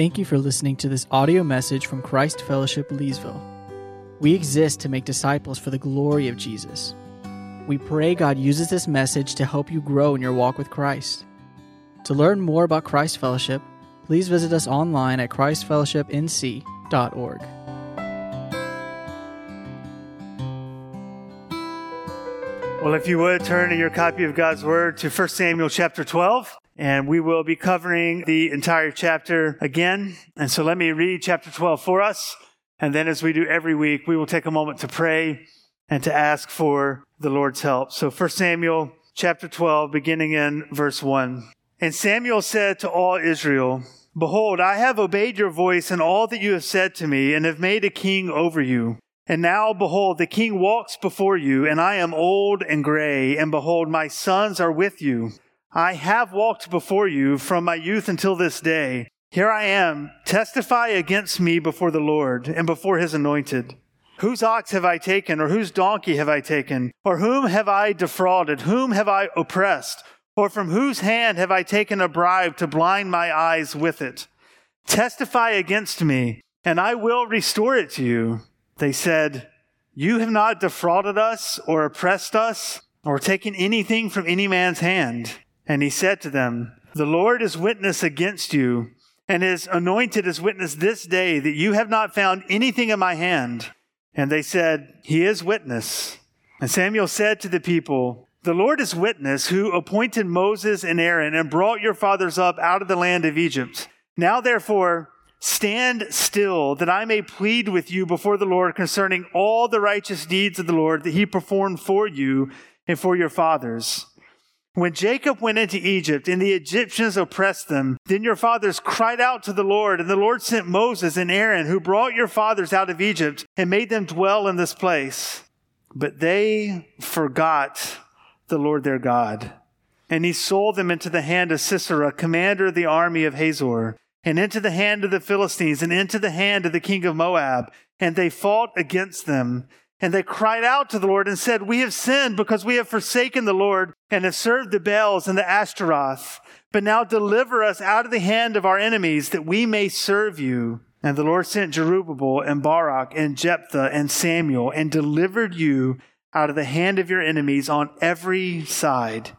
Thank you for listening to this audio message from Christ Fellowship Leesville. We exist to make disciples for the glory of Jesus. We pray God uses this message to help you grow in your walk with Christ. To learn more about Christ Fellowship, please visit us online at christfellowshipnc.org. Well, if you would turn in your copy of God's Word to 1 Samuel chapter 12, and we will be covering the entire chapter again. And so let me read chapter 12 for us. And then, as we do every week, we will take a moment to pray and to ask for the Lord's help. So 1 Samuel chapter 12, beginning in verse 1. And Samuel said to all Israel, Behold, I have obeyed your voice and all that you have said to me, and have made a king over you. And now, behold, the king walks before you, and I am old and gray, and behold, my sons are with you. I have walked before you from my youth until this day. Here I am, testify against me before the Lord and before his anointed. Whose ox have I taken, or whose donkey have I taken? Or whom have I defrauded? Whom have I oppressed? Or from whose hand have I taken a bribe to blind my eyes with it? Testify against me, and I will restore it to you. They said, You have not defrauded us, or oppressed us, or taken anything from any man's hand. And he said to them, The Lord is witness against you, and is anointed as witness this day that you have not found anything in my hand. And they said, He is witness. And Samuel said to the people, The Lord is witness who appointed Moses and Aaron and brought your fathers up out of the land of Egypt. Now therefore, stand still that I may plead with you before the Lord concerning all the righteous deeds of the Lord that he performed for you and for your fathers. When Jacob went into Egypt and the Egyptians oppressed them, then your fathers cried out to the Lord, and the Lord sent Moses and Aaron, who brought your fathers out of Egypt and made them dwell in this place. But they forgot the Lord their God. And he sold them into the hand of Sisera, commander of the army of Hazor, and into the hand of the Philistines, and into the hand of the king of Moab. And they fought against them. And they cried out to the Lord and said, We have sinned because we have forsaken the Lord and have served the Baals and the Ashtaroth. But now deliver us out of the hand of our enemies that we may serve you. And the Lord sent Jerubbaal and Barak and Jephthah and Samuel and delivered you out of the hand of your enemies on every side.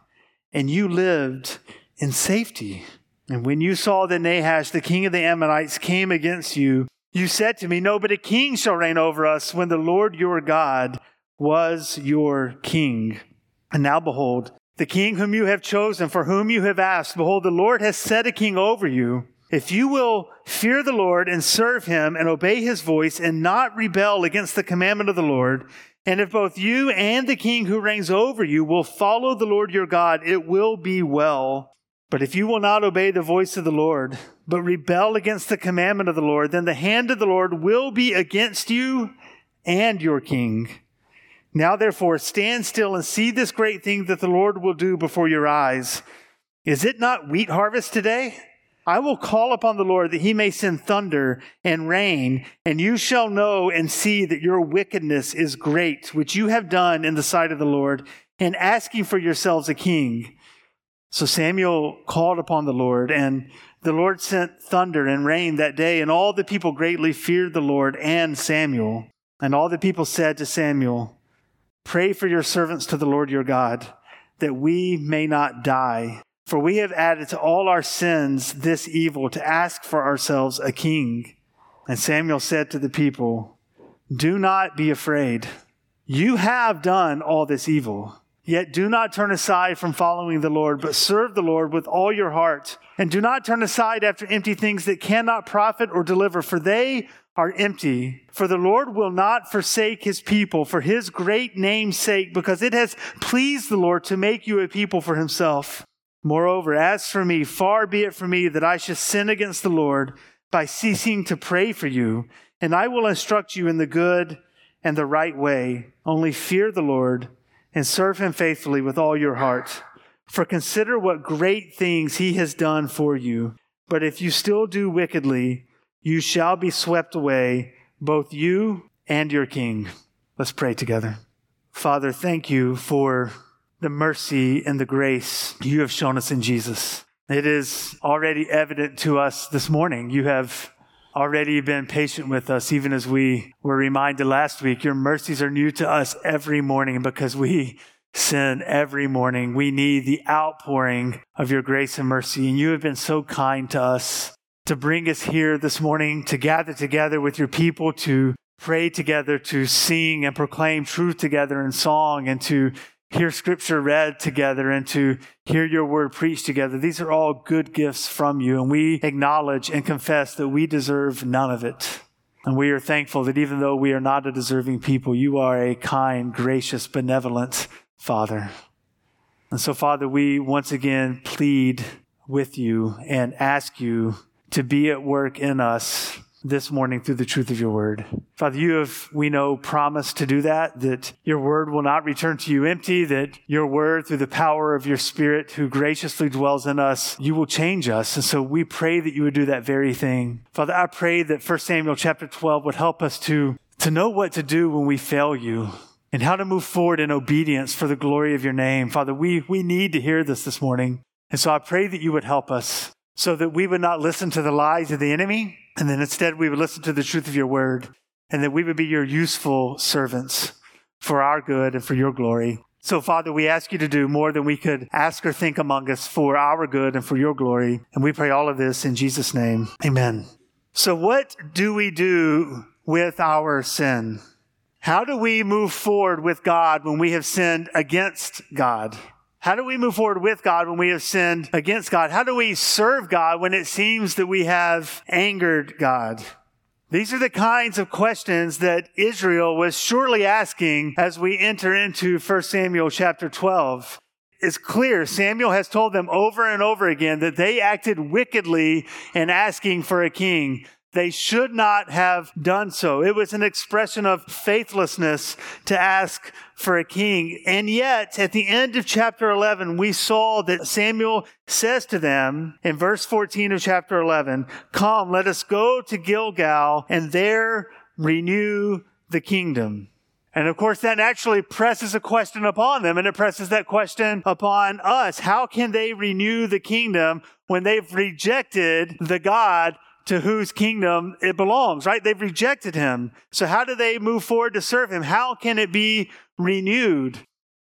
And you lived in safety. And when you saw that Nahash, the king of the Ammonites, came against you, you said to me, No, but a king shall reign over us when the Lord your God was your king. And now behold, the king whom you have chosen, for whom you have asked, behold, the Lord has set a king over you. If you will fear the Lord and serve him and obey his voice and not rebel against the commandment of the Lord, and if both you and the king who reigns over you will follow the Lord your God, it will be well. But if you will not obey the voice of the Lord, but rebel against the commandment of the Lord, then the hand of the Lord will be against you and your king. Now, therefore, stand still and see this great thing that the Lord will do before your eyes. Is it not wheat harvest today? I will call upon the Lord that he may send thunder and rain, and you shall know and see that your wickedness is great, which you have done in the sight of the Lord, and asking for yourselves a king. So Samuel called upon the Lord, and the Lord sent thunder and rain that day, and all the people greatly feared the Lord and Samuel. And all the people said to Samuel, Pray for your servants to the Lord your God, that we may not die. For we have added to all our sins this evil to ask for ourselves a king. And Samuel said to the people, Do not be afraid. You have done all this evil. Yet do not turn aside from following the Lord, but serve the Lord with all your heart. And do not turn aside after empty things that cannot profit or deliver, for they are empty. For the Lord will not forsake his people for his great name's sake, because it has pleased the Lord to make you a people for himself. Moreover, as for me, far be it from me that I should sin against the Lord by ceasing to pray for you. And I will instruct you in the good and the right way. Only fear the Lord and serve him faithfully with all your heart. For consider what great things he has done for you. But if you still do wickedly, you shall be swept away, both you and your king. Let's pray together. Father, thank you for the mercy and the grace you have shown us in Jesus. It is already evident to us this morning. You have already been patient with us, even as we were reminded last week. Your mercies are new to us every morning because we sin every morning. We need the outpouring of your grace and mercy. And you have been so kind to us to bring us here this morning to gather together with your people to pray together, to sing and proclaim truth together in song, and to hear scripture read together and to hear your word preached together. These are all good gifts from you, and we acknowledge and confess that we deserve none of it. And we are thankful that even though we are not a deserving people, you are a kind, gracious, benevolent Father. And so, Father, we once again plead with you and ask you to be at work in us this morning through the truth of your word. Father, you have, we know, promised to do that, that your word will not return to you empty, that your word, through the power of your spirit who graciously dwells in us, you will change us. And so we pray that you would do that very thing. Father, I pray that 1 Samuel chapter 12 would help us to, to know what to do when we fail you and how to move forward in obedience for the glory of your name. Father, we, we need to hear this this morning. And so I pray that you would help us so that we would not listen to the lies of the enemy, and then instead we would listen to the truth of your word, and that we would be your useful servants for our good and for your glory. So, Father, we ask you to do more than we could ask or think among us for our good and for your glory. And we pray all of this in Jesus' name. Amen. So, what do we do with our sin? How do we move forward with God when we have sinned against God? How do we move forward with God when we have sinned against God? How do we serve God when it seems that we have angered God? These are the kinds of questions that Israel was surely asking as we enter into 1 Samuel chapter 12. It's clear Samuel has told them over and over again that they acted wickedly in asking for a king. They should not have done so. It was an expression of faithlessness to ask for a king. And yet, at the end of chapter 11, we saw that Samuel says to them in verse 14 of chapter 11, Come, let us go to Gilgal and there renew the kingdom. And of course, that naturally presses a question upon them, and it presses that question upon us. How can they renew the kingdom when they've rejected the God to whose kingdom it belongs, right? They've rejected him. So how do they move forward to serve him? How can it be renewed?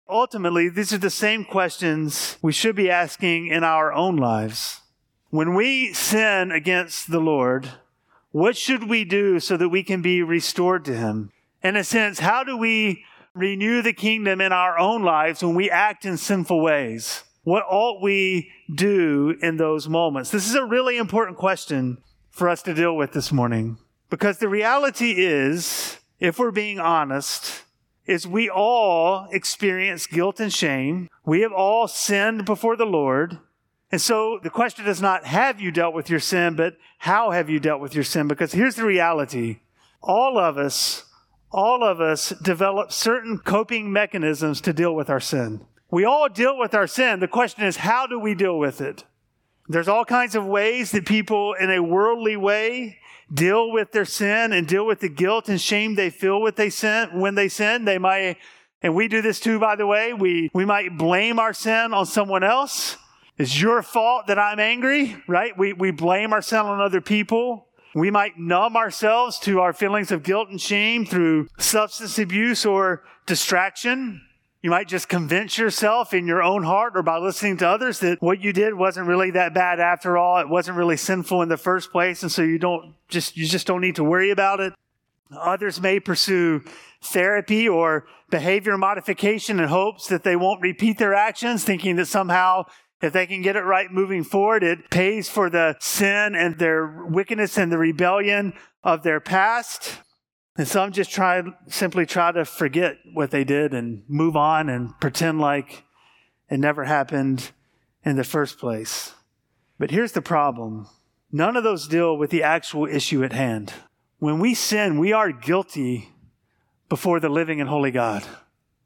Ultimately, these are the same questions we should be asking in our own lives. When we sin against the Lord, what should we do so that we can be restored to him? In a sense, how do we renew the kingdom in our own lives when we act in sinful ways? What ought we do in those moments? This is a really important question for us to deal with this morning. Because the reality is, if we're being honest, is we all experience guilt and shame. We have all sinned before the Lord. And so the question is not, have you dealt with your sin, but how have you dealt with your sin? Because here's the reality. All of us, all of us develop certain coping mechanisms to deal with our sin. We all deal with our sin. The question is, how do we deal with it? There's all kinds of ways that people in a worldly way deal with their sin and deal with the guilt and shame they feel what they sin when they sin. They might, and we do this too, by the way, we, we might blame our sin on someone else. It's your fault that I'm angry, right? We, we blame our sin on other people. We might numb ourselves to our feelings of guilt and shame through substance abuse or distraction. You might just convince yourself in your own heart or by listening to others that what you did wasn't really that bad after all. It wasn't really sinful in the first place. And so you don't just, you just don't need to worry about it. Others may pursue therapy or behavior modification in hopes that they won't repeat their actions, thinking that somehow if they can get it right moving forward, it pays for the sin and their wickedness and the rebellion of their past. And some just try, simply try to forget what they did and move on and pretend like it never happened in the first place. But here's the problem none of those deal with the actual issue at hand. When we sin, we are guilty before the living and holy God.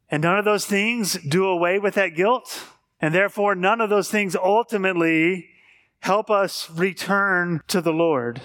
And none of those things do away with that guilt. And therefore, none of those things ultimately help us return to the Lord.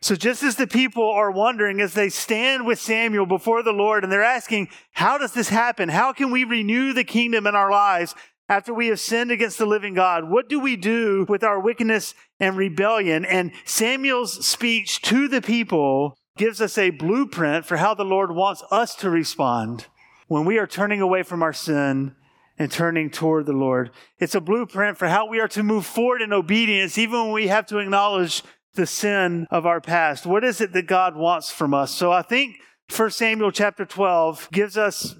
So, just as the people are wondering as they stand with Samuel before the Lord and they're asking, How does this happen? How can we renew the kingdom in our lives? After we have sinned against the living God, what do we do with our wickedness and rebellion? And Samuel's speech to the people gives us a blueprint for how the Lord wants us to respond when we are turning away from our sin and turning toward the Lord. It's a blueprint for how we are to move forward in obedience, even when we have to acknowledge the sin of our past. What is it that God wants from us? So I think 1 Samuel chapter 12 gives us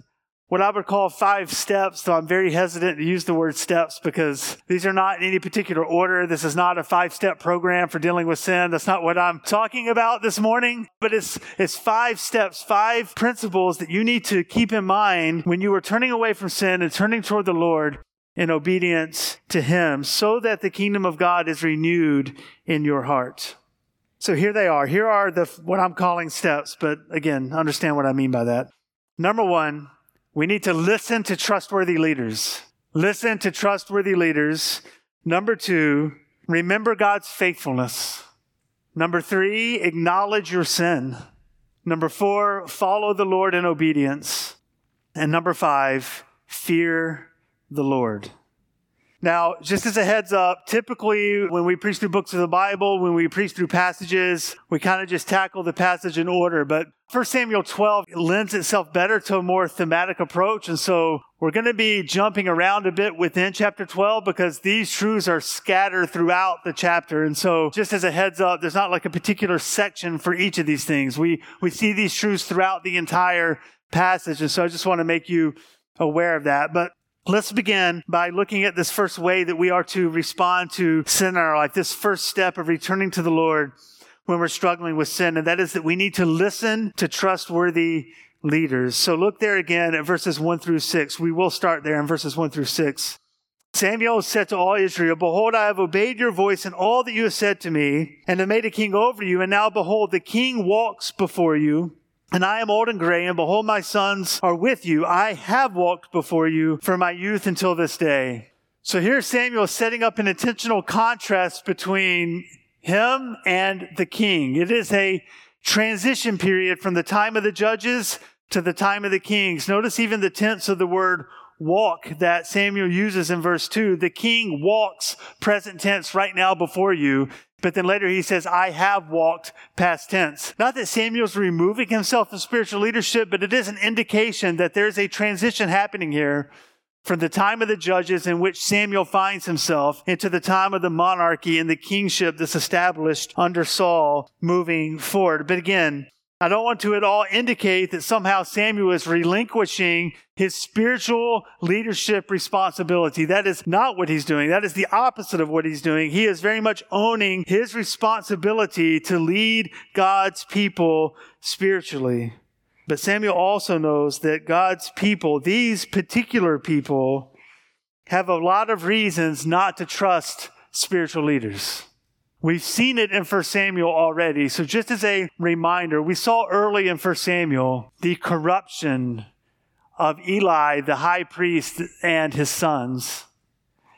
what I would call five steps, though I'm very hesitant to use the word steps because these are not in any particular order. This is not a five step program for dealing with sin. That's not what I'm talking about this morning, but it's, it's five steps, five principles that you need to keep in mind when you are turning away from sin and turning toward the Lord in obedience to Him so that the kingdom of God is renewed in your heart. So here they are. Here are the, what I'm calling steps, but again, understand what I mean by that. Number one, we need to listen to trustworthy leaders. Listen to trustworthy leaders. Number two, remember God's faithfulness. Number three, acknowledge your sin. Number four, follow the Lord in obedience. And number five, fear the Lord. Now, just as a heads up, typically when we preach through books of the Bible, when we preach through passages, we kind of just tackle the passage in order. But 1 Samuel 12 lends itself better to a more thematic approach. And so we're going to be jumping around a bit within chapter 12 because these truths are scattered throughout the chapter. And so just as a heads up, there's not like a particular section for each of these things. We, we see these truths throughout the entire passage. And so I just want to make you aware of that. But Let's begin by looking at this first way that we are to respond to sin in our life, this first step of returning to the Lord when we're struggling with sin, and that is that we need to listen to trustworthy leaders. So look there again at verses 1 through 6. We will start there in verses 1 through 6. Samuel said to all Israel, Behold, I have obeyed your voice in all that you have said to me, and have made a king over you. And now, behold, the king walks before you and I am old and gray, and behold, my sons are with you. I have walked before you from my youth until this day. So here Samuel setting up an intentional contrast between him and the king. It is a transition period from the time of the judges to the time of the kings. Notice even the tense of the word walk that Samuel uses in verse 2. The king walks, present tense, right now before you. But then later he says, I have walked past tense. Not that Samuel's removing himself from spiritual leadership, but it is an indication that there's a transition happening here from the time of the judges in which Samuel finds himself into the time of the monarchy and the kingship that's established under Saul moving forward. But again, I don't want to at all indicate that somehow Samuel is relinquishing his spiritual leadership responsibility. That is not what he's doing. That is the opposite of what he's doing. He is very much owning his responsibility to lead God's people spiritually. But Samuel also knows that God's people, these particular people, have a lot of reasons not to trust spiritual leaders. We've seen it in 1 Samuel already. So, just as a reminder, we saw early in 1 Samuel the corruption of Eli, the high priest, and his sons,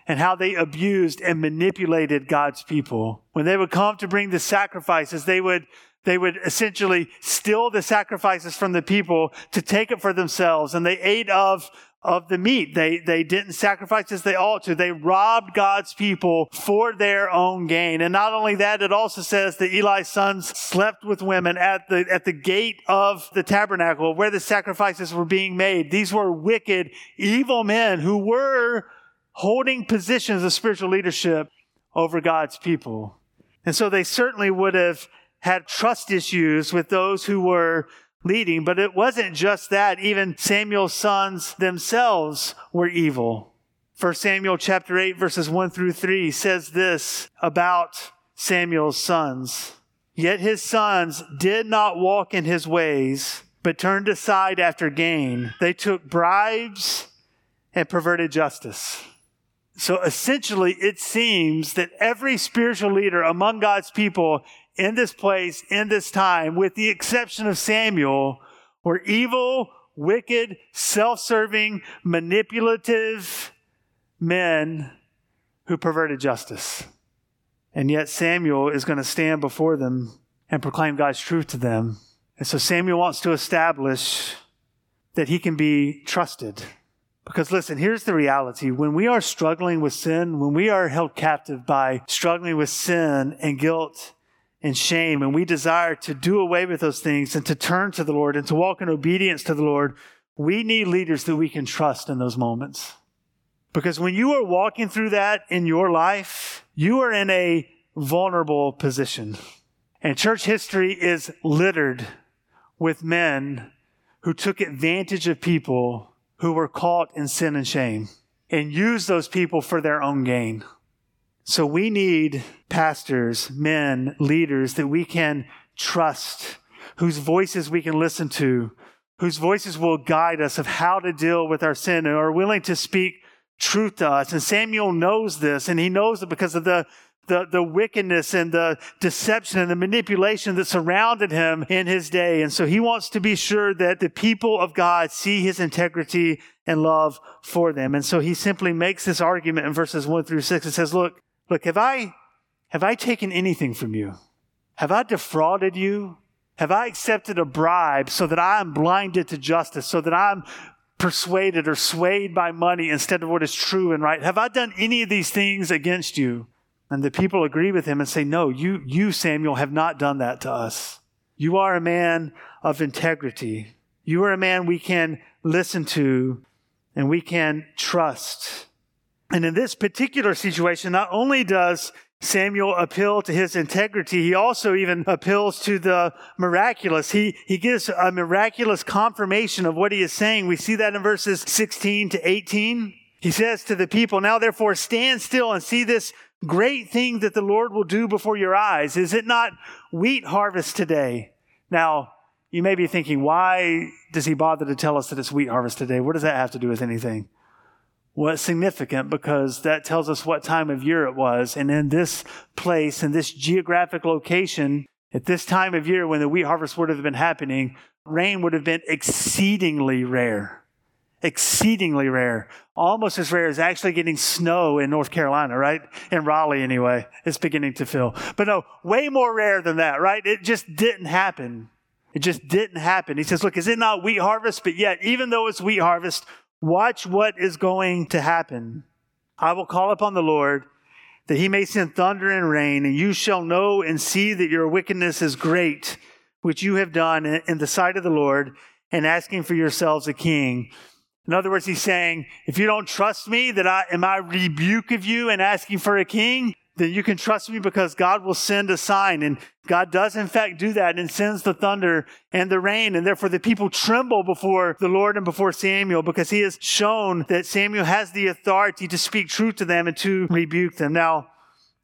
and how they abused and manipulated God's people. When they would come to bring the sacrifices, they would they would essentially steal the sacrifices from the people to take it for themselves, and they ate of of the meat. They, they didn't sacrifice as they ought to. They robbed God's people for their own gain. And not only that, it also says that Eli's sons slept with women at the, at the gate of the tabernacle where the sacrifices were being made. These were wicked, evil men who were holding positions of spiritual leadership over God's people. And so they certainly would have had trust issues with those who were leading. But it wasn't just that. Even Samuel's sons themselves were evil. 1 Samuel chapter 8 verses 1 through 3 says this about Samuel's sons. Yet his sons did not walk in his ways, but turned aside after gain. They took bribes and perverted justice. So essentially, it seems that every spiritual leader among God's people in this place, in this time, with the exception of Samuel, were evil, wicked, self serving, manipulative men who perverted justice. And yet Samuel is going to stand before them and proclaim God's truth to them. And so Samuel wants to establish that he can be trusted Because listen, here's the reality. When we are struggling with sin, when we are held captive by struggling with sin and guilt and shame, and we desire to do away with those things and to turn to the Lord and to walk in obedience to the Lord, we need leaders that we can trust in those moments. Because when you are walking through that in your life, you are in a vulnerable position. And church history is littered with men who took advantage of people who were caught in sin and shame and used those people for their own gain. So we need pastors, men, leaders that we can trust, whose voices we can listen to, whose voices will guide us of how to deal with our sin and are willing to speak truth to us. And Samuel knows this, and he knows it because of the the, the wickedness and the deception and the manipulation that surrounded him in his day. And so he wants to be sure that the people of God see his integrity and love for them. And so he simply makes this argument in verses one through six. It says, look, look, have I, have I taken anything from you? Have I defrauded you? Have I accepted a bribe so that I am blinded to justice, so that I'm persuaded or swayed by money instead of what is true and right? Have I done any of these things against you? And the people agree with him and say, No, you, you, Samuel, have not done that to us. You are a man of integrity. You are a man we can listen to and we can trust. And in this particular situation, not only does Samuel appeal to his integrity, he also even appeals to the miraculous. He, he gives a miraculous confirmation of what he is saying. We see that in verses 16 to 18. He says to the people, Now therefore stand still and see this great thing that the Lord will do before your eyes. Is it not wheat harvest today? Now, you may be thinking, why does he bother to tell us that it's wheat harvest today? What does that have to do with anything? It's significant because that tells us what time of year it was. And in this place, in this geographic location, at this time of year when the wheat harvest would have been happening, rain would have been exceedingly rare exceedingly rare. Almost as rare as actually getting snow in North Carolina, right? In Raleigh, anyway. It's beginning to fill. But no, way more rare than that, right? It just didn't happen. It just didn't happen. He says, Look, is it not wheat harvest? But yet, even though it's wheat harvest, watch what is going to happen. I will call upon the Lord that he may send thunder and rain, and you shall know and see that your wickedness is great, which you have done in the sight of the Lord, and asking for yourselves a king. In other words, he's saying, if you don't trust me, that I am I rebuke of you and asking for a king, then you can trust me because God will send a sign. And God does in fact do that and sends the thunder and the rain. And therefore the people tremble before the Lord and before Samuel because he has shown that Samuel has the authority to speak truth to them and to rebuke them. Now,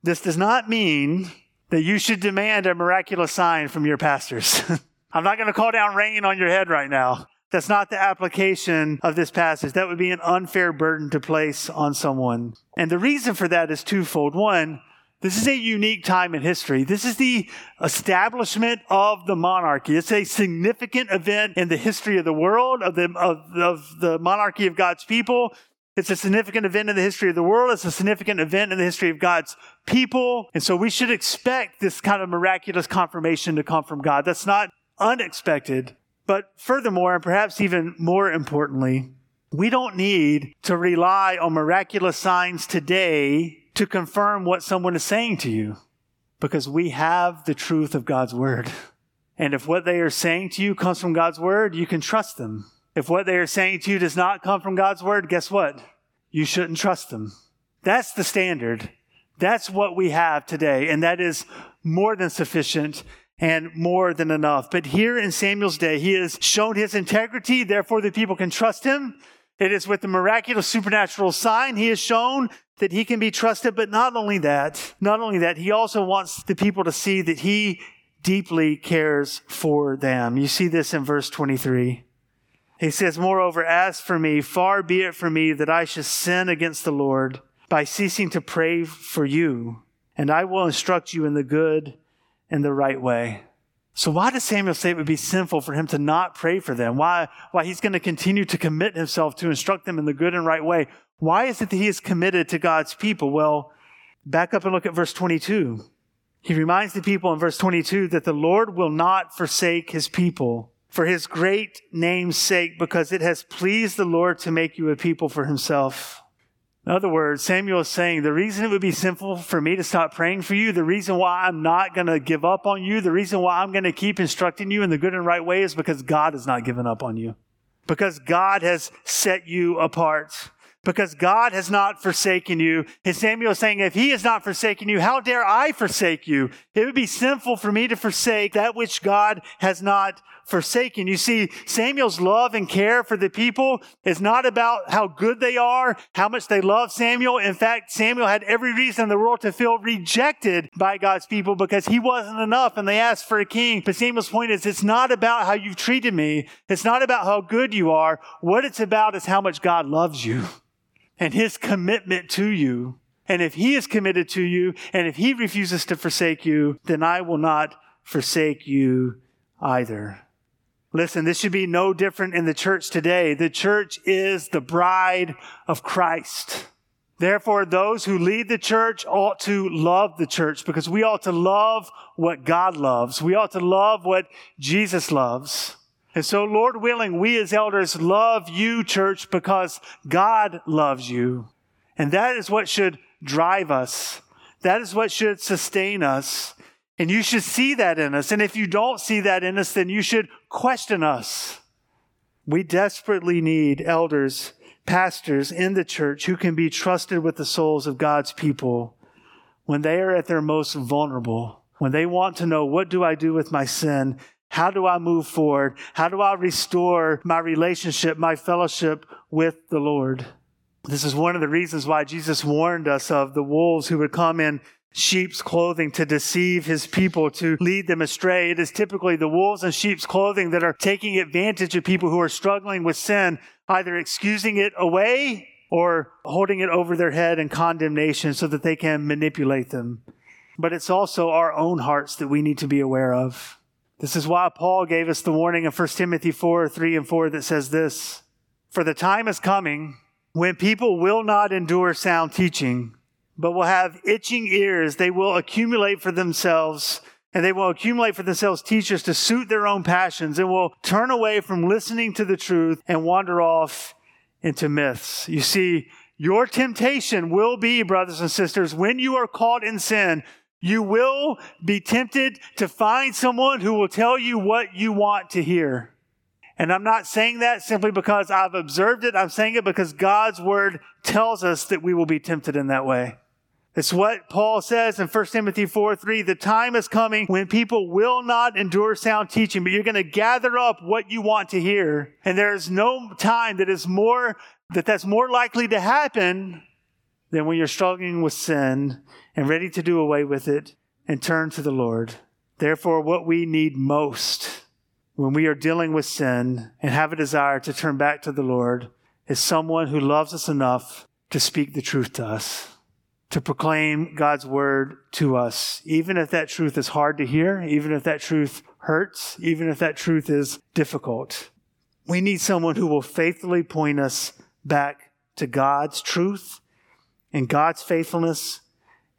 this does not mean that you should demand a miraculous sign from your pastors. I'm not going to call down rain on your head right now. That's not the application of this passage. That would be an unfair burden to place on someone. And the reason for that is twofold. One, this is a unique time in history. This is the establishment of the monarchy. It's a significant event in the history of the world, of the, of, of the monarchy of God's people. It's a significant event in the history of the world. It's a significant event in the history of God's people. And so we should expect this kind of miraculous confirmation to come from God. That's not unexpected. But furthermore, and perhaps even more importantly, we don't need to rely on miraculous signs today to confirm what someone is saying to you because we have the truth of God's word. And if what they are saying to you comes from God's word, you can trust them. If what they are saying to you does not come from God's word, guess what? You shouldn't trust them. That's the standard. That's what we have today. And that is more than sufficient and more than enough. But here in Samuel's day, he has shown his integrity, therefore the people can trust him. It is with the miraculous supernatural sign he has shown that he can be trusted. But not only that, not only that, he also wants the people to see that he deeply cares for them. You see this in verse 23. He says, Moreover, as for me, far be it from me that I should sin against the Lord by ceasing to pray for you, and I will instruct you in the good in the right way. So why does Samuel say it would be sinful for him to not pray for them? Why, why he's going to continue to commit himself to instruct them in the good and right way? Why is it that he is committed to God's people? Well, back up and look at verse 22. He reminds the people in verse 22 that the Lord will not forsake his people. for his great name's sake, because it has pleased the Lord to make you a people for himself. In other words, Samuel is saying the reason it would be sinful for me to stop praying for you, the reason why I'm not going to give up on you, the reason why I'm going to keep instructing you in the good and right way is because God has not given up on you. Because God has set you apart because God has not forsaken you. And Samuel is saying, if he has not forsaken you, how dare I forsake you? It would be sinful for me to forsake that which God has not forsaken. You see, Samuel's love and care for the people is not about how good they are, how much they love Samuel. In fact, Samuel had every reason in the world to feel rejected by God's people because he wasn't enough and they asked for a king. But Samuel's point is, it's not about how you've treated me. It's not about how good you are. What it's about is how much God loves you and his commitment to you. And if he is committed to you, and if he refuses to forsake you, then I will not forsake you either. Listen, this should be no different in the church today. The church is the bride of Christ. Therefore, those who lead the church ought to love the church because we ought to love what God loves. We ought to love what Jesus loves. And so, Lord willing, we as elders love you, church, because God loves you. And that is what should drive us. That is what should sustain us. And you should see that in us. And if you don't see that in us, then you should question us. We desperately need elders, pastors in the church who can be trusted with the souls of God's people when they are at their most vulnerable, when they want to know, what do I do with my sin? How do I move forward? How do I restore my relationship, my fellowship with the Lord? This is one of the reasons why Jesus warned us of the wolves who would come in sheep's clothing to deceive his people, to lead them astray. It is typically the wolves in sheep's clothing that are taking advantage of people who are struggling with sin, either excusing it away or holding it over their head in condemnation so that they can manipulate them. But it's also our own hearts that we need to be aware of. This is why Paul gave us the warning in 1 Timothy 4 3 and 4 that says this For the time is coming when people will not endure sound teaching, but will have itching ears. They will accumulate for themselves, and they will accumulate for themselves teachers to suit their own passions, and will turn away from listening to the truth and wander off into myths. You see, your temptation will be, brothers and sisters, when you are caught in sin, you will be tempted to find someone who will tell you what you want to hear. And I'm not saying that simply because I've observed it. I'm saying it because God's word tells us that we will be tempted in that way. It's what Paul says in 1 Timothy 4 3. The time is coming when people will not endure sound teaching, but you're going to gather up what you want to hear. And there is no time that is more, that that's more likely to happen than when you're struggling with sin and ready to do away with it and turn to the Lord. Therefore, what we need most when we are dealing with sin and have a desire to turn back to the Lord is someone who loves us enough to speak the truth to us, to proclaim God's word to us, even if that truth is hard to hear, even if that truth hurts, even if that truth is difficult. We need someone who will faithfully point us back to God's truth and God's faithfulness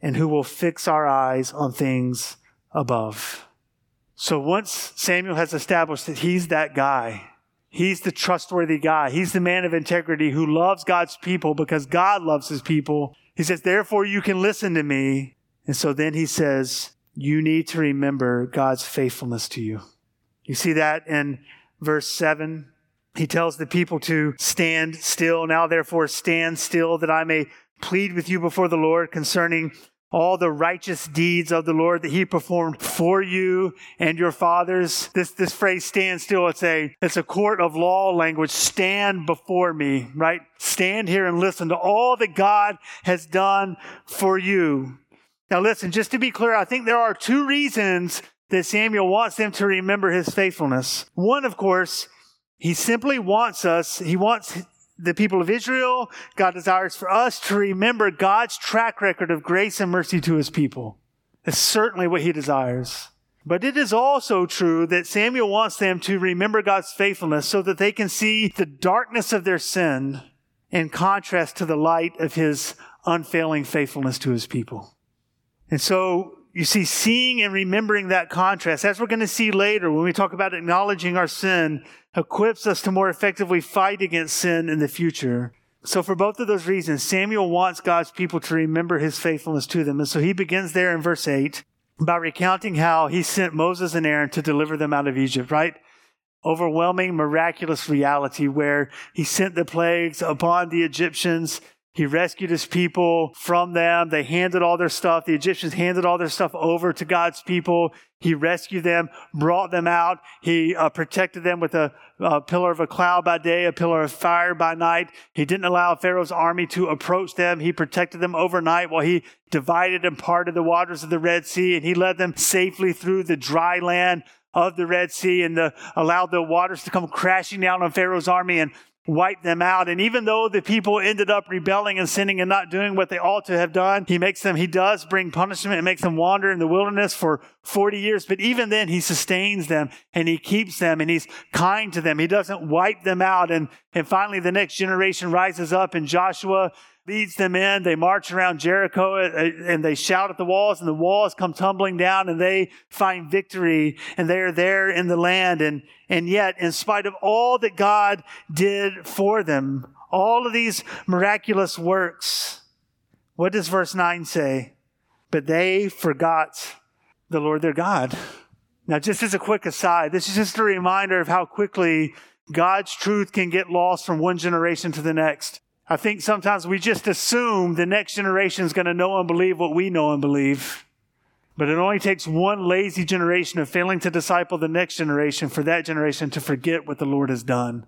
and who will fix our eyes on things above. So once Samuel has established that he's that guy, he's the trustworthy guy, he's the man of integrity who loves God's people because God loves his people. He says, therefore you can listen to me. And so then he says, you need to remember God's faithfulness to you. You see that in verse seven. He tells the people to stand still. Now therefore stand still that I may plead with you before the Lord concerning all the righteous deeds of the Lord that he performed for you and your fathers. This, this phrase stand still, it's a, it's a court of law language. Stand before me, right? Stand here and listen to all that God has done for you. Now listen, just to be clear, I think there are two reasons that Samuel wants them to remember his faithfulness. One, of course, he simply wants us, he wants the people of Israel. God desires for us to remember God's track record of grace and mercy to his people. That's certainly what he desires. But it is also true that Samuel wants them to remember God's faithfulness so that they can see the darkness of their sin in contrast to the light of his unfailing faithfulness to his people. And so you see, seeing and remembering that contrast, as we're going to see later when we talk about acknowledging our sin, equips us to more effectively fight against sin in the future. So, for both of those reasons, Samuel wants God's people to remember his faithfulness to them. And so he begins there in verse 8 by recounting how he sent Moses and Aaron to deliver them out of Egypt, right? Overwhelming, miraculous reality where he sent the plagues upon the Egyptians he rescued his people from them. They handed all their stuff. The Egyptians handed all their stuff over to God's people. He rescued them, brought them out. He uh, protected them with a, a, pillar of a cloud by day, a pillar of fire by night. He didn't allow Pharaoh's army to approach them. He protected them overnight while he divided and parted the waters of the Red Sea, and he led them safely through the dry land of the Red Sea and the, allowed the waters to come crashing down on Pharaoh's army and wipe them out. And even though the people ended up rebelling and sinning and not doing what they ought to have done, he makes them, he does bring punishment and makes them wander in the wilderness for 40 years. But even then, he sustains them and he keeps them and he's kind to them. He doesn't wipe them out. And, and finally, the next generation rises up and Joshua leads them in. They march around Jericho uh, and they shout at the walls, and the walls come tumbling down, and they find victory, and they are there in the land. And, and yet, in spite of all that God did for them, all of these miraculous works, what does verse 9 say? But they forgot the Lord their God. Now, just as a quick aside, this is just a reminder of how quickly God's truth can get lost from one generation to the next. I think sometimes we just assume the next generation is going to know and believe what we know and believe. But it only takes one lazy generation of failing to disciple the next generation for that generation to forget what the Lord has done.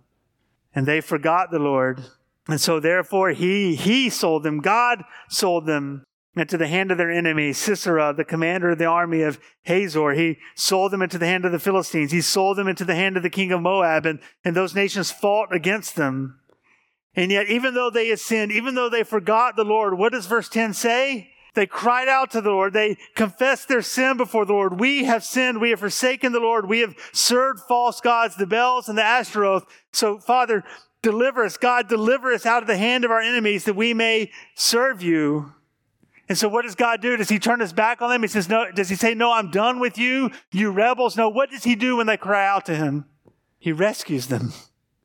And they forgot the Lord. And so therefore he, he sold them. God sold them into the hand of their enemy, Sisera, the commander of the army of Hazor. He sold them into the hand of the Philistines. He sold them into the hand of the king of Moab. And, and those nations fought against them. And yet, even though they had sinned, even though they forgot the Lord, what does verse 10 say? They cried out to the Lord. They confessed their sin before the Lord. We have sinned. We have forsaken the Lord. We have served false gods, the Baals and the Ashtaroth. So, Father, deliver us. God, deliver us out of the hand of our enemies that we may serve you. And so what does God do? Does he turn his back on them? He says, no, does he say, no, I'm done with you, you rebels? No, what does he do when they cry out to him? He rescues them.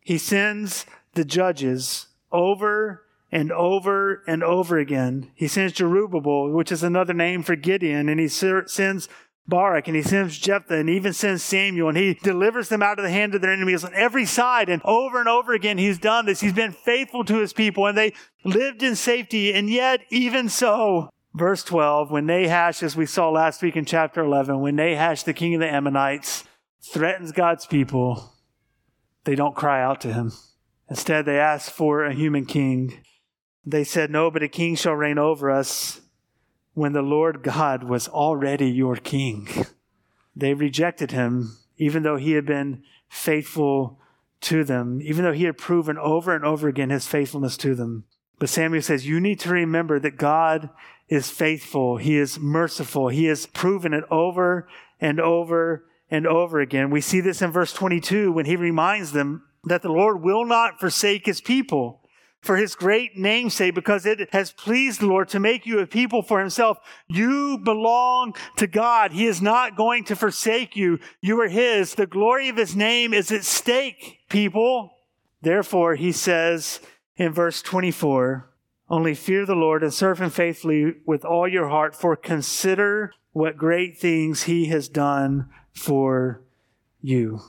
He sends the judges over and over and over again. He sends Jerubbaal, which is another name for Gideon, and he sends Barak, and he sends Jephthah, and even sends Samuel, and he delivers them out of the hand of their enemies on every side. And over and over again, he's done this. He's been faithful to his people, and they lived in safety. And yet, even so, verse 12, when Nahash, as we saw last week in chapter 11, when Nahash, the king of the Ammonites, threatens God's people, they don't cry out to him. Instead, they asked for a human king. They said, No, but a king shall reign over us when the Lord God was already your king. They rejected him, even though he had been faithful to them, even though he had proven over and over again his faithfulness to them. But Samuel says, You need to remember that God is faithful. He is merciful. He has proven it over and over and over again. We see this in verse 22 when he reminds them that the Lord will not forsake his people for his great name's sake, because it has pleased the Lord to make you a people for himself. You belong to God. He is not going to forsake you. You are his. The glory of his name is at stake, people. Therefore, he says in verse 24, only fear the Lord and serve him faithfully with all your heart, for consider what great things he has done for you.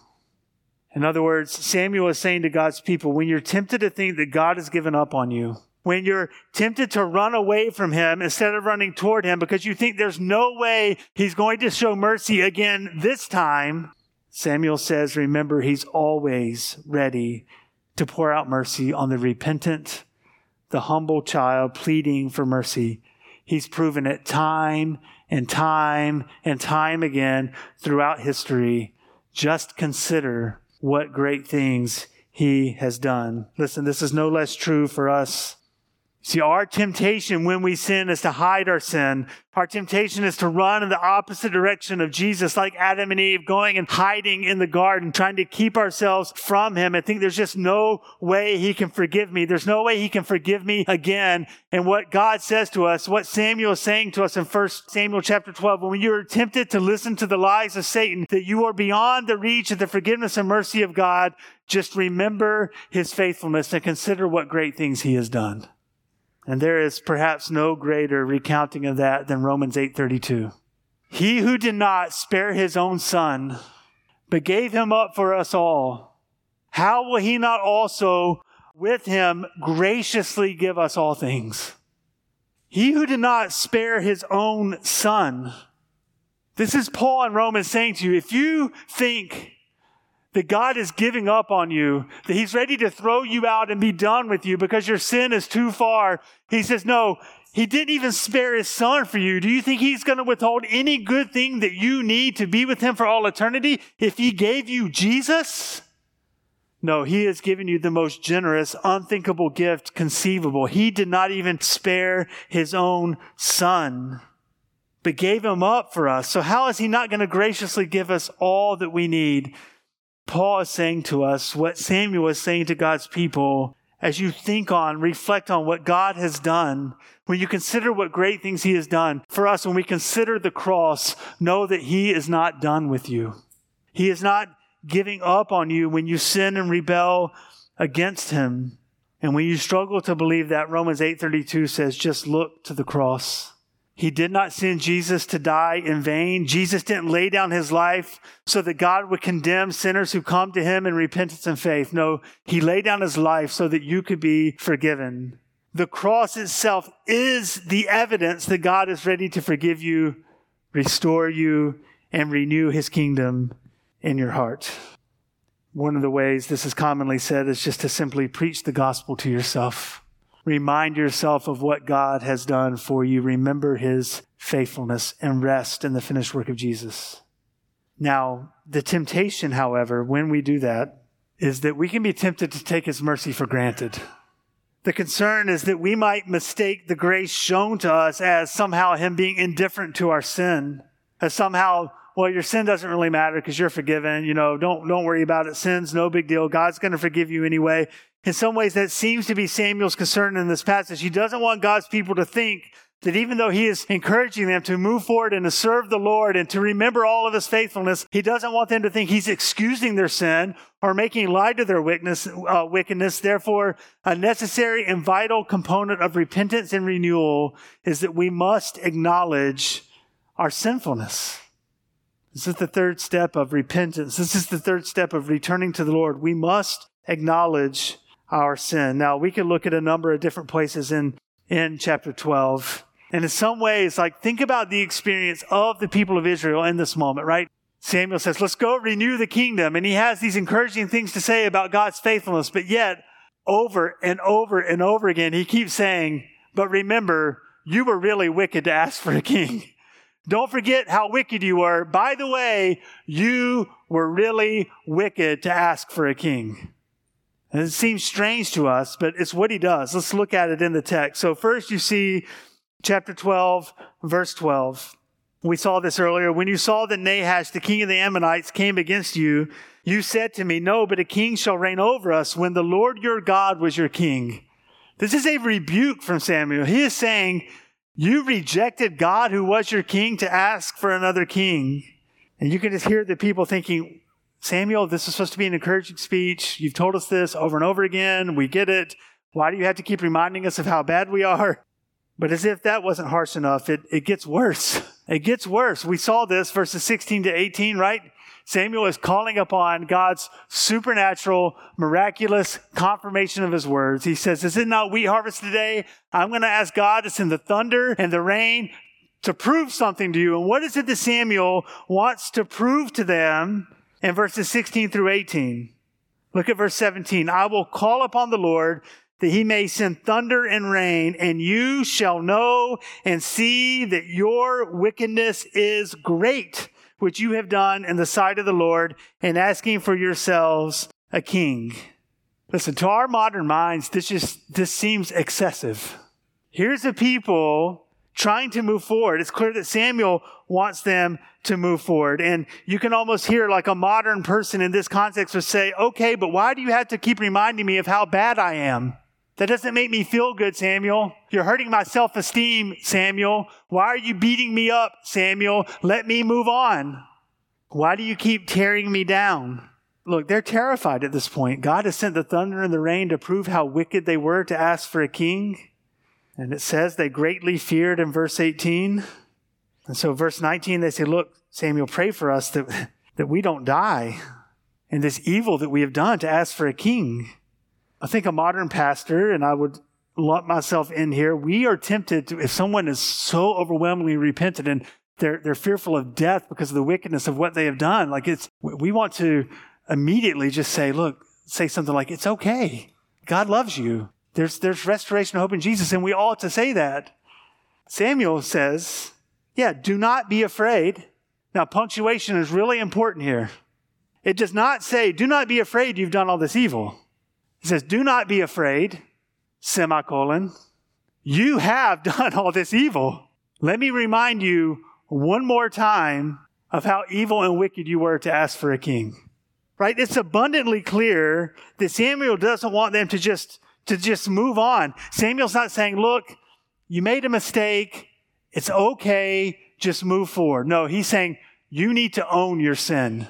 In other words, Samuel is saying to God's people, when you're tempted to think that God has given up on you, when you're tempted to run away from him instead of running toward him because you think there's no way he's going to show mercy again this time, Samuel says, remember, he's always ready to pour out mercy on the repentant, the humble child pleading for mercy. He's proven it time and time and time again throughout history. Just consider what great things he has done. Listen, this is no less true for us See, our temptation when we sin is to hide our sin. Our temptation is to run in the opposite direction of Jesus, like Adam and Eve, going and hiding in the garden, trying to keep ourselves from Him. I think there's just no way He can forgive me. There's no way He can forgive me again. And what God says to us, what Samuel is saying to us in 1 Samuel chapter 12, when you are tempted to listen to the lies of Satan, that you are beyond the reach of the forgiveness and mercy of God, just remember His faithfulness and consider what great things He has done. And there is perhaps no greater recounting of that than Romans 8:32. He who did not spare his own son, but gave him up for us all, how will he not also with him graciously give us all things? He who did not spare his own son. This is Paul in Romans saying to you, if you think that God is giving up on you, that He's ready to throw you out and be done with you because your sin is too far. He says, No, He didn't even spare His Son for you. Do you think He's going to withhold any good thing that you need to be with Him for all eternity if He gave you Jesus? No, He has given you the most generous, unthinkable gift conceivable. He did not even spare His own Son but gave him up for us. So how is he not going to graciously give us all that we need? Paul is saying to us what Samuel is saying to God's people as you think on, reflect on what God has done, when you consider what great things He has done for us, when we consider the cross, know that He is not done with you. He is not giving up on you when you sin and rebel against Him. And when you struggle to believe that, Romans 8:32 says, just look to the cross. He did not send Jesus to die in vain. Jesus didn't lay down his life so that God would condemn sinners who come to him in repentance and faith. No, he laid down his life so that you could be forgiven. The cross itself is the evidence that God is ready to forgive you, restore you, and renew his kingdom in your heart. One of the ways this is commonly said is just to simply preach the gospel to yourself. Remind yourself of what God has done for you. Remember his faithfulness and rest in the finished work of Jesus. Now, the temptation, however, when we do that, is that we can be tempted to take his mercy for granted. The concern is that we might mistake the grace shown to us as somehow him being indifferent to our sin, as somehow, well, your sin doesn't really matter because you're forgiven. You know, don't, don't worry about it. Sin's no big deal. God's going to forgive you anyway. In some ways, that seems to be Samuel's concern in this passage. He doesn't want God's people to think that even though he is encouraging them to move forward and to serve the Lord and to remember all of his faithfulness, he doesn't want them to think he's excusing their sin or making light of their wickedness, uh, wickedness. Therefore, a necessary and vital component of repentance and renewal is that we must acknowledge our sinfulness. This is the third step of repentance. This is the third step of returning to the Lord. We must acknowledge our sin. Now, we could look at a number of different places in, in chapter 12. And in some ways, like, think about the experience of the people of Israel in this moment, right? Samuel says, let's go renew the kingdom. And he has these encouraging things to say about God's faithfulness. But yet, over and over and over again, he keeps saying, but remember, you were really wicked to ask for a king. Don't forget how wicked you were. By the way, you were really wicked to ask for a king. And it seems strange to us, but it's what he does. Let's look at it in the text. So, first, you see chapter 12, verse 12. We saw this earlier. When you saw that Nahash, the king of the Ammonites, came against you, you said to me, No, but a king shall reign over us when the Lord your God was your king. This is a rebuke from Samuel. He is saying, You rejected God who was your king to ask for another king. And you can just hear the people thinking, Samuel, this is supposed to be an encouraging speech. You've told us this over and over again. We get it. Why do you have to keep reminding us of how bad we are? But as if that wasn't harsh enough, it, it gets worse. It gets worse. We saw this verses 16 to 18, right? Samuel is calling upon God's supernatural, miraculous confirmation of his words. He says, Is it not wheat harvest today? I'm going to ask God to send the thunder and the rain to prove something to you. And what is it that Samuel wants to prove to them? In verses 16 through 18. Look at verse 17. I will call upon the Lord that he may send thunder and rain, and you shall know and see that your wickedness is great, which you have done in the sight of the Lord, in asking for yourselves a king. Listen, to our modern minds, this just this seems excessive. Here's a people trying to move forward. It's clear that Samuel wants them to move forward. And you can almost hear like a modern person in this context would say, okay, but why do you have to keep reminding me of how bad I am? That doesn't make me feel good, Samuel. You're hurting my self esteem, Samuel. Why are you beating me up, Samuel? Let me move on. Why do you keep tearing me down? Look, they're terrified at this point. God has sent the thunder and the rain to prove how wicked they were to ask for a king. And it says they greatly feared in verse 18. And so, verse 19, they say, Look, Samuel, pray for us that, that we don't die in this evil that we have done to ask for a king. I think a modern pastor, and I would lump myself in here, we are tempted to, if someone is so overwhelmingly repentant and they're, they're fearful of death because of the wickedness of what they have done, like it's, we want to immediately just say, look, say something like, it's okay. God loves you. There's, there's restoration hope in Jesus, and we ought to say that. Samuel says, yeah, do not be afraid. Now, punctuation is really important here. It does not say, do not be afraid you've done all this evil. It says, do not be afraid, semicolon. You have done all this evil. Let me remind you one more time of how evil and wicked you were to ask for a king. Right? It's abundantly clear that Samuel doesn't want them to just to just move on. Samuel's not saying, look, you made a mistake. It's okay. Just move forward. No, he's saying you need to own your sin.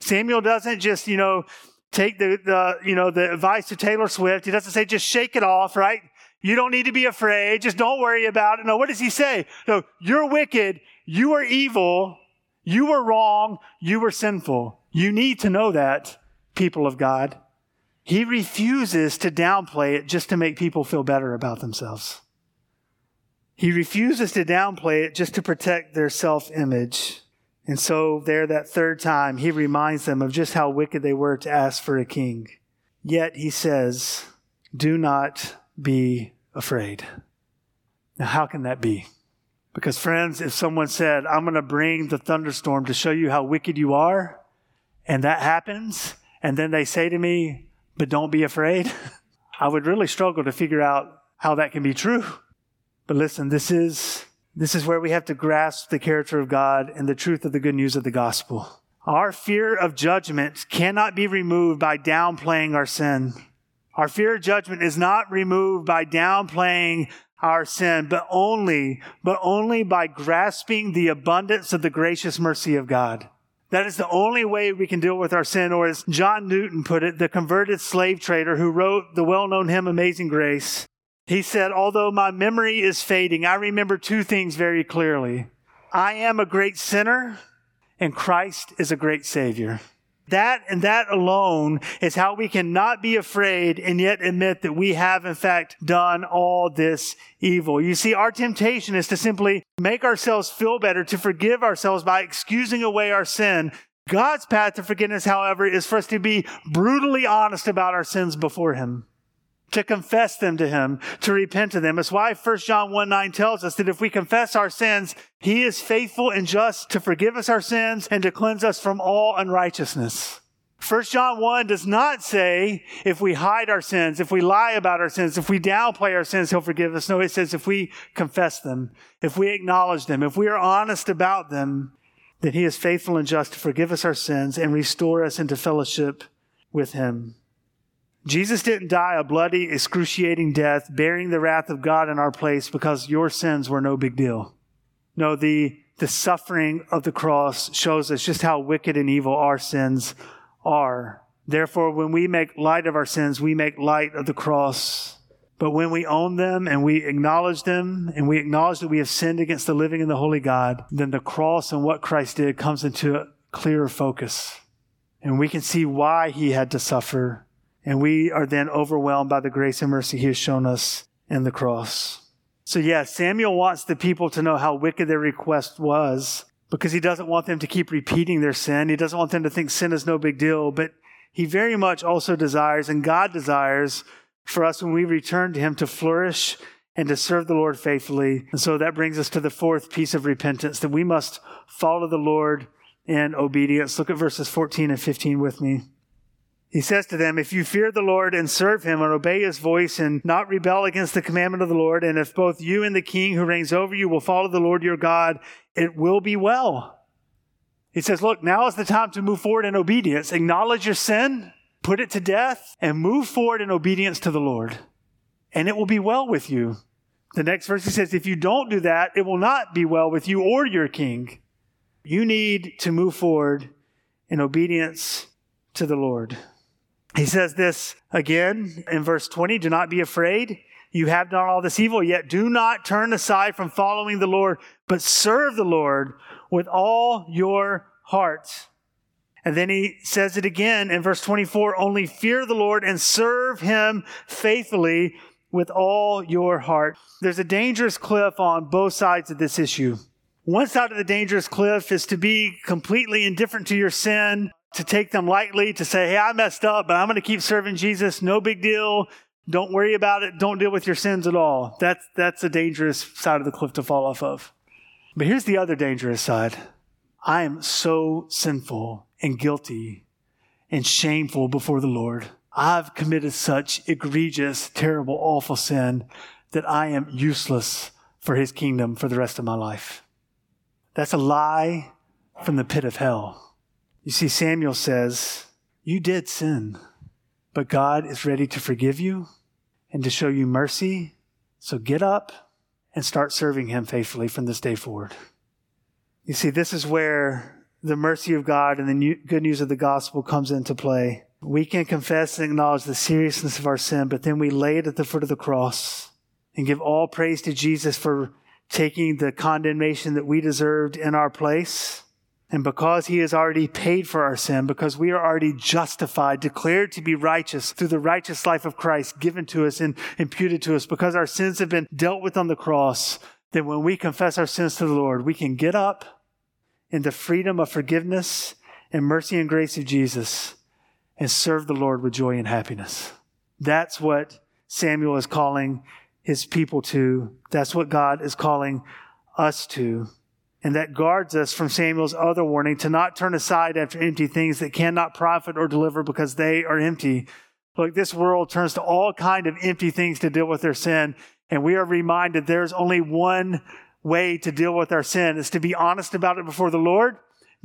Samuel doesn't just, you know, take the, the, you know, the advice to Taylor Swift. He doesn't say just shake it off, right? You don't need to be afraid. Just don't worry about it. No, what does he say? No, you're wicked. You are evil. You were wrong. You were sinful. You need to know that, people of God. He refuses to downplay it just to make people feel better about themselves. He refuses to downplay it just to protect their self image. And so, there, that third time, he reminds them of just how wicked they were to ask for a king. Yet he says, Do not be afraid. Now, how can that be? Because, friends, if someone said, I'm going to bring the thunderstorm to show you how wicked you are, and that happens, and then they say to me, but don't be afraid. I would really struggle to figure out how that can be true. But listen, this is, this is where we have to grasp the character of God and the truth of the good news of the gospel. Our fear of judgment cannot be removed by downplaying our sin. Our fear of judgment is not removed by downplaying our sin, but only, but only by grasping the abundance of the gracious mercy of God. That is the only way we can deal with our sin, or as John Newton put it, the converted slave trader who wrote the well known hymn Amazing Grace. He said, Although my memory is fading, I remember two things very clearly. I am a great sinner, and Christ is a great Savior. That and that alone is how we can not be afraid and yet admit that we have in fact done all this evil. You see, our temptation is to simply make ourselves feel better, to forgive ourselves by excusing away our sin. God's path to forgiveness, however, is for us to be brutally honest about our sins before Him to confess them to him, to repent of them. It's why 1 John 1 9 tells us that if we confess our sins, he is faithful and just to forgive us our sins and to cleanse us from all unrighteousness. 1 John 1 does not say if we hide our sins, if we lie about our sins, if we downplay our sins, he'll forgive us. No, it says if we confess them, if we acknowledge them, if we are honest about them, then he is faithful and just to forgive us our sins and restore us into fellowship with him. Jesus didn't die a bloody, excruciating death, bearing the wrath of God in our place because your sins were no big deal. No, the, the suffering of the cross shows us just how wicked and evil our sins are. Therefore, when we make light of our sins, we make light of the cross. But when we own them and we acknowledge them and we acknowledge that we have sinned against the living and the holy God, then the cross and what Christ did comes into a clearer focus. And we can see why he had to suffer and we are then overwhelmed by the grace and mercy he has shown us in the cross. So, yeah, Samuel wants the people to know how wicked their request was because he doesn't want them to keep repeating their sin. He doesn't want them to think sin is no big deal, but he very much also desires, and God desires, for us when we return to him to flourish and to serve the Lord faithfully. And so that brings us to the fourth piece of repentance that we must follow the Lord in obedience. Look at verses 14 and 15 with me. He says to them, If you fear the Lord and serve him and obey his voice and not rebel against the commandment of the Lord, and if both you and the king who reigns over you will follow the Lord your God, it will be well. He says, Look, now is the time to move forward in obedience. Acknowledge your sin, put it to death, and move forward in obedience to the Lord. And it will be well with you. The next verse he says, If you don't do that, it will not be well with you or your king. You need to move forward in obedience to the Lord. He says this again in verse 20 Do not be afraid. You have done all this evil, yet do not turn aside from following the Lord, but serve the Lord with all your heart. And then he says it again in verse 24 only fear the Lord and serve him faithfully with all your heart. There's a dangerous cliff on both sides of this issue. One side of the dangerous cliff is to be completely indifferent to your sin, to take them lightly, to say, hey, I messed up, but I'm going to keep serving Jesus. No big deal. Don't worry about it. Don't deal with your sins at all. That's, that's a dangerous side of the cliff to fall off of. But here's the other dangerous side I am so sinful and guilty and shameful before the Lord. I've committed such egregious, terrible, awful sin that I am useless for his kingdom for the rest of my life. That's a lie from the pit of hell. You see, Samuel says, You did sin, but God is ready to forgive you and to show you mercy. So get up and start serving Him faithfully from this day forward. You see, this is where the mercy of God and the new, good news of the gospel comes into play. We can confess and acknowledge the seriousness of our sin, but then we lay it at the foot of the cross and give all praise to Jesus for taking the condemnation that we deserved in our place and because he has already paid for our sin, because we are already justified, declared to be righteous through the righteous life of Christ given to us and imputed to us, because our sins have been dealt with on the cross, then when we confess our sins to the Lord, we can get up in the freedom of forgiveness and mercy and grace of Jesus and serve the Lord with joy and happiness. That's what Samuel is calling his people to. That's what God is calling us to and that guards us from Samuel's other warning to not turn aside after empty things that cannot profit or deliver because they are empty. Look, this world turns to all kind of empty things to deal with their sin, and we are reminded there's only one way to deal with our sin is to be honest about it before the Lord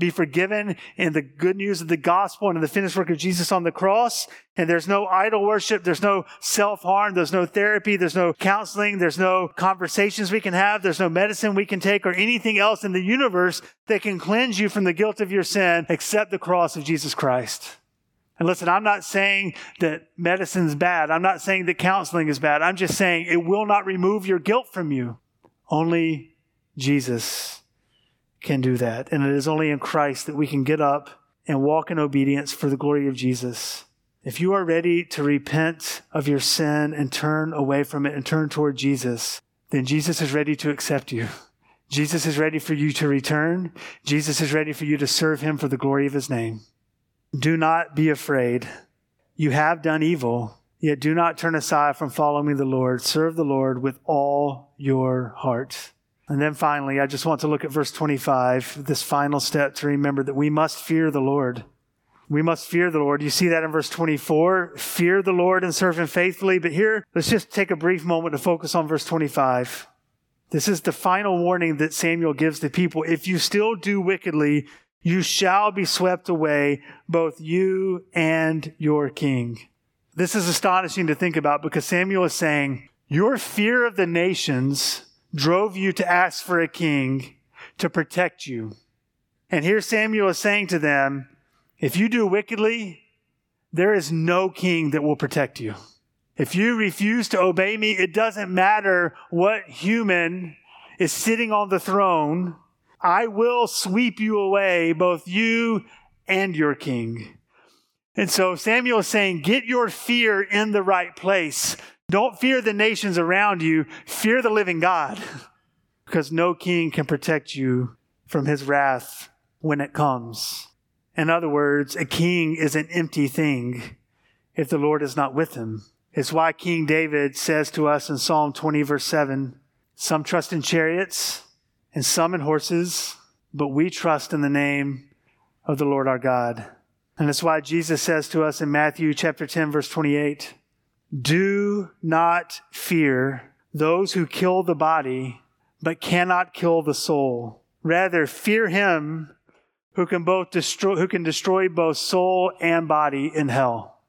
be forgiven in the good news of the gospel and in the finished work of Jesus on the cross. And there's no idol worship. There's no self harm. There's no therapy. There's no counseling. There's no conversations we can have. There's no medicine we can take or anything else in the universe that can cleanse you from the guilt of your sin except the cross of Jesus Christ. And listen, I'm not saying that medicine's bad. I'm not saying that counseling is bad. I'm just saying it will not remove your guilt from you. Only Jesus can do that. And it is only in Christ that we can get up and walk in obedience for the glory of Jesus. If you are ready to repent of your sin and turn away from it and turn toward Jesus, then Jesus is ready to accept you. Jesus is ready for you to return. Jesus is ready for you to serve him for the glory of his name. Do not be afraid. You have done evil, yet do not turn aside from following the Lord. Serve the Lord with all your heart. And then finally, I just want to look at verse 25, this final step to remember that we must fear the Lord. We must fear the Lord. You see that in verse 24. Fear the Lord and serve him faithfully. But here, let's just take a brief moment to focus on verse 25. This is the final warning that Samuel gives the people. If you still do wickedly, you shall be swept away, both you and your king. This is astonishing to think about because Samuel is saying, Your fear of the nations drove you to ask for a king to protect you. And here Samuel is saying to them, if you do wickedly, there is no king that will protect you. If you refuse to obey me, it doesn't matter what human is sitting on the throne. I will sweep you away, both you and your king. And so Samuel is saying, get your fear in the right place. Don't fear the nations around you, fear the living God, because no king can protect you from his wrath when it comes. In other words, a king is an empty thing if the Lord is not with him. It's why King David says to us in Psalm 20, verse 7 Some trust in chariots and some in horses, but we trust in the name of the Lord our God. And that's why Jesus says to us in Matthew chapter 10, verse 28 Do not fear those who kill the body, but cannot kill the soul. Rather, fear him who can both destroy, who can destroy both soul and body in hell.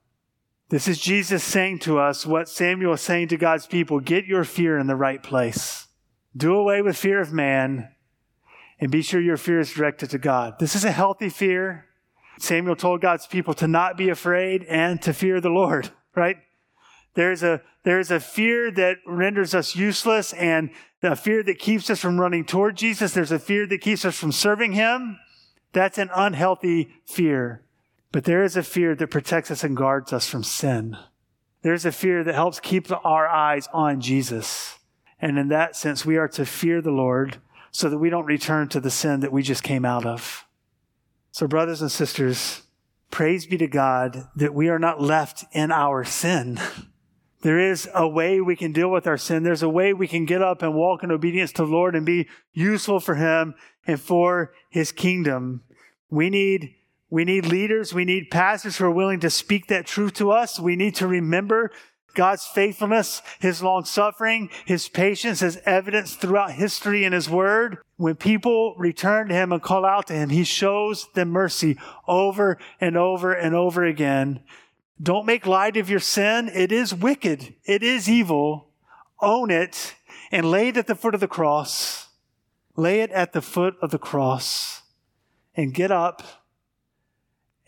This is Jesus saying to us what Samuel is saying to God's people get your fear in the right place. Do away with fear of man and be sure your fear is directed to God. This is a healthy fear. Samuel told God's people to not be afraid and to fear the Lord, right? There's a, there's a fear that renders us useless and a fear that keeps us from running toward Jesus. There's a fear that keeps us from serving Him. That's an unhealthy fear. But there is a fear that protects us and guards us from sin. There's a fear that helps keep our eyes on Jesus. And in that sense, we are to fear the Lord so that we don't return to the sin that we just came out of. So, brothers and sisters, praise be to God that we are not left in our sin. There is a way we can deal with our sin. There's a way we can get up and walk in obedience to the Lord and be useful for Him and for His kingdom. We need, we need leaders. We need pastors who are willing to speak that truth to us. We need to remember God's faithfulness, His long suffering, His patience as evidence throughout history in His Word. When people return to Him and call out to Him, He shows them mercy over and over and over again. Don't make light of your sin. It is wicked. It is evil. Own it and lay it at the foot of the cross. Lay it at the foot of the cross and get up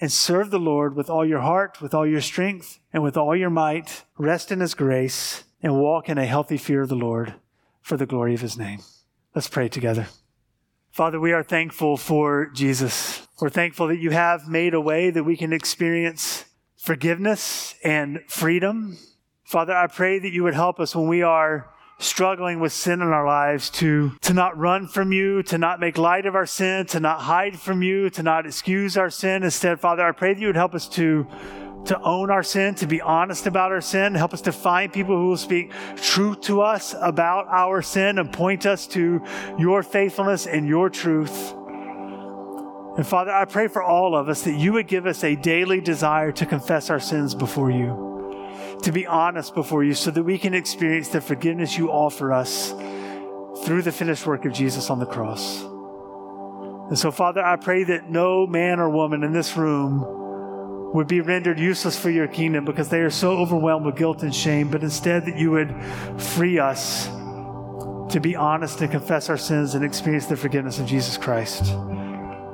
and serve the Lord with all your heart, with all your strength, and with all your might. Rest in His grace and walk in a healthy fear of the Lord for the glory of His name. Let's pray together. Father, we are thankful for Jesus. We're thankful that you have made a way that we can experience forgiveness and freedom. Father, I pray that you would help us when we are struggling with sin in our lives to, to not run from you, to not make light of our sin, to not hide from you, to not excuse our sin. Instead, Father, I pray that you would help us to, to own our sin, to be honest about our sin, help us to find people who will speak truth to us about our sin and point us to your faithfulness and your truth. And Father, I pray for all of us that you would give us a daily desire to confess our sins before you to be honest before you so that we can experience the forgiveness you offer us through the finished work of Jesus on the cross. And so, Father, I pray that no man or woman in this room would be rendered useless for your kingdom because they are so overwhelmed with guilt and shame, but instead that you would free us to be honest and confess our sins and experience the forgiveness of Jesus Christ.